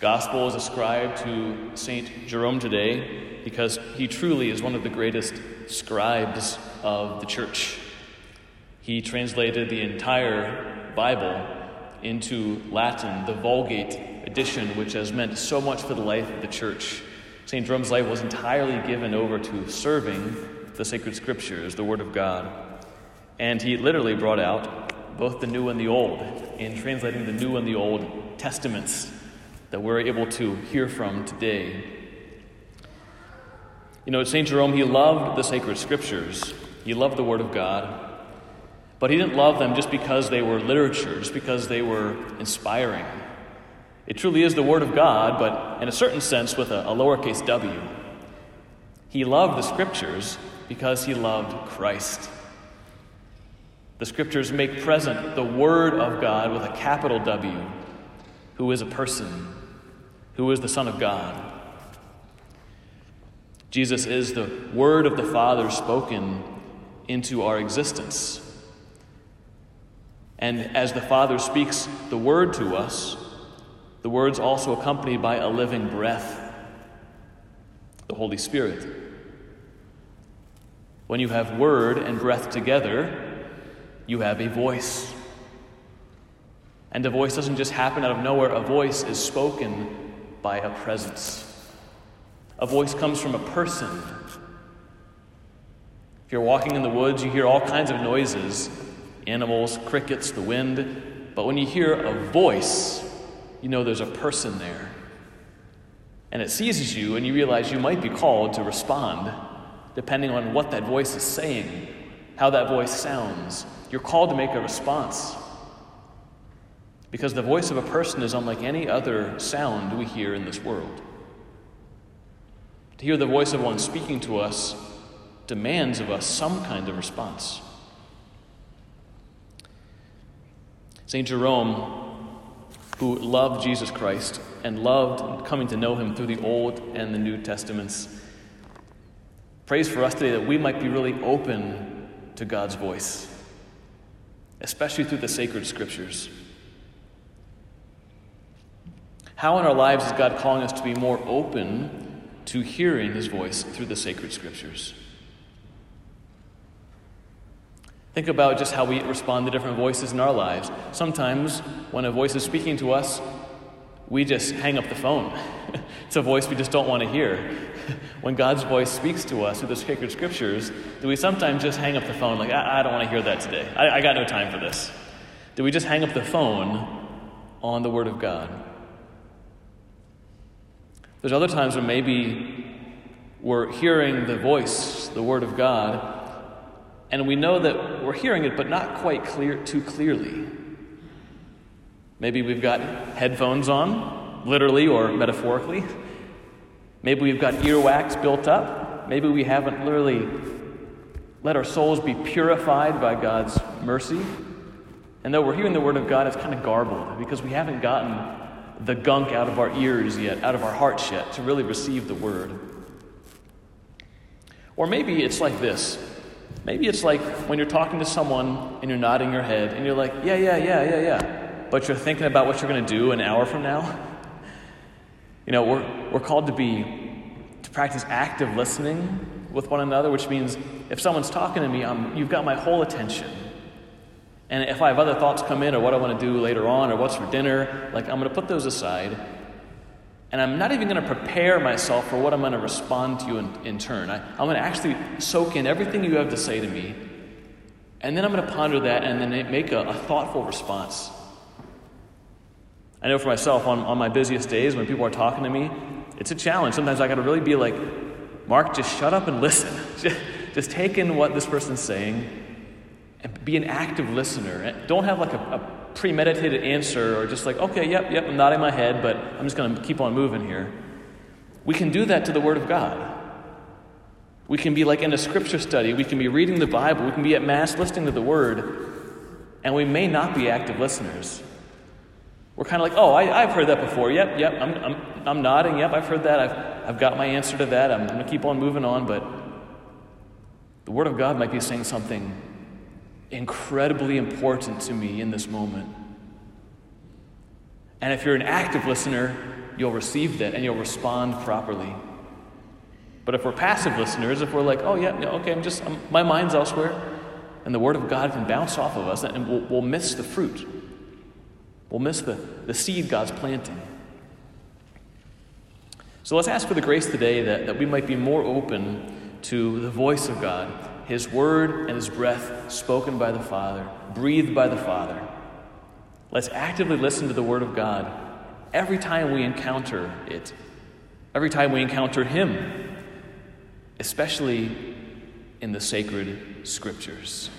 gospel is ascribed to St. Jerome today because he truly is one of the greatest scribes of the church. He translated the entire Bible into Latin, the Vulgate edition, which has meant so much for the life of the church. St. Jerome's life was entirely given over to serving the sacred scriptures, the Word of God. And he literally brought out both the New and the Old in translating the New and the Old Testaments that we're able to hear from today. You know, St. Jerome, he loved the sacred scriptures, he loved the Word of God. But he didn't love them just because they were literature, just because they were inspiring. It truly is the Word of God, but in a certain sense with a, a lowercase w. He loved the Scriptures because he loved Christ. The Scriptures make present the Word of God with a capital W, who is a person, who is the Son of God. Jesus is the Word of the Father spoken into our existence. And as the Father speaks the word to us, the word's also accompanied by a living breath, the Holy Spirit. When you have word and breath together, you have a voice. And a voice doesn't just happen out of nowhere, a voice is spoken by a presence. A voice comes from a person. If you're walking in the woods, you hear all kinds of noises animals, crickets, the wind. But when you hear a voice, you know there's a person there. And it seizes you, and you realize you might be called to respond, depending on what that voice is saying, how that voice sounds. You're called to make a response. Because the voice of a person is unlike any other sound we hear in this world. To hear the voice of one speaking to us demands of us some kind of response. St. Jerome, who loved Jesus Christ and loved coming to know him through the Old and the New Testaments, prays for us today that we might be really open to God's voice, especially through the sacred scriptures. How in our lives is God calling us to be more open to hearing his voice through the sacred scriptures? Think about just how we respond to different voices in our lives. Sometimes, when a voice is speaking to us, we just hang up the phone. it's a voice we just don't want to hear. when God's voice speaks to us through the sacred scriptures, do we sometimes just hang up the phone, like, I, I don't want to hear that today? I, I got no time for this. Do we just hang up the phone on the Word of God? There's other times when maybe we're hearing the voice, the Word of God, and we know that we're hearing it, but not quite clear too clearly. Maybe we've got headphones on, literally or metaphorically. Maybe we've got earwax built up. Maybe we haven't literally let our souls be purified by God's mercy. And though we're hearing the Word of God, it's kind of garbled because we haven't gotten the gunk out of our ears yet, out of our hearts yet, to really receive the Word. Or maybe it's like this Maybe it's like when you're talking to someone and you're nodding your head and you're like, yeah, yeah, yeah, yeah, yeah, but you're thinking about what you're going to do an hour from now. You know, we're, we're called to be, to practice active listening with one another, which means if someone's talking to me, I'm, you've got my whole attention. And if I have other thoughts come in or what I want to do later on or what's for dinner, like I'm going to put those aside and I'm not even going to prepare myself for what I'm going to respond to you in, in turn. I, I'm going to actually soak in everything you have to say to me. And then I'm going to ponder that and then make a, a thoughtful response. I know for myself, on, on my busiest days, when people are talking to me, it's a challenge. Sometimes I got to really be like, Mark, just shut up and listen. just, just take in what this person's saying and be an active listener. Don't have like a, a premeditated answer or just like, okay, yep, yep, I'm nodding my head, but I'm just going to keep on moving here. We can do that to the Word of God. We can be like in a scripture study, we can be reading the Bible, we can be at Mass listening to the Word, and we may not be active listeners. We're kind of like, oh, I, have heard that before. Yep, yep, I'm, I'm, I'm nodding. Yep, I've heard that. I've, I've got my answer to that. I'm going to keep on moving on. But the Word of God might be saying something incredibly important to me in this moment. And if you're an active listener, you'll receive that and you'll respond properly. But if we're passive listeners, if we're like, oh, yeah, okay, I'm just, I'm, my mind's elsewhere, and the Word of God can bounce off of us, and we'll, we'll miss the fruit. We'll miss the, the seed God's planting. So let's ask for the grace today that, that we might be more open to the voice of God, His Word and His breath spoken by the Father, breathed by the Father. Let's actively listen to the Word of God every time we encounter it, every time we encounter Him, especially in the sacred Scriptures.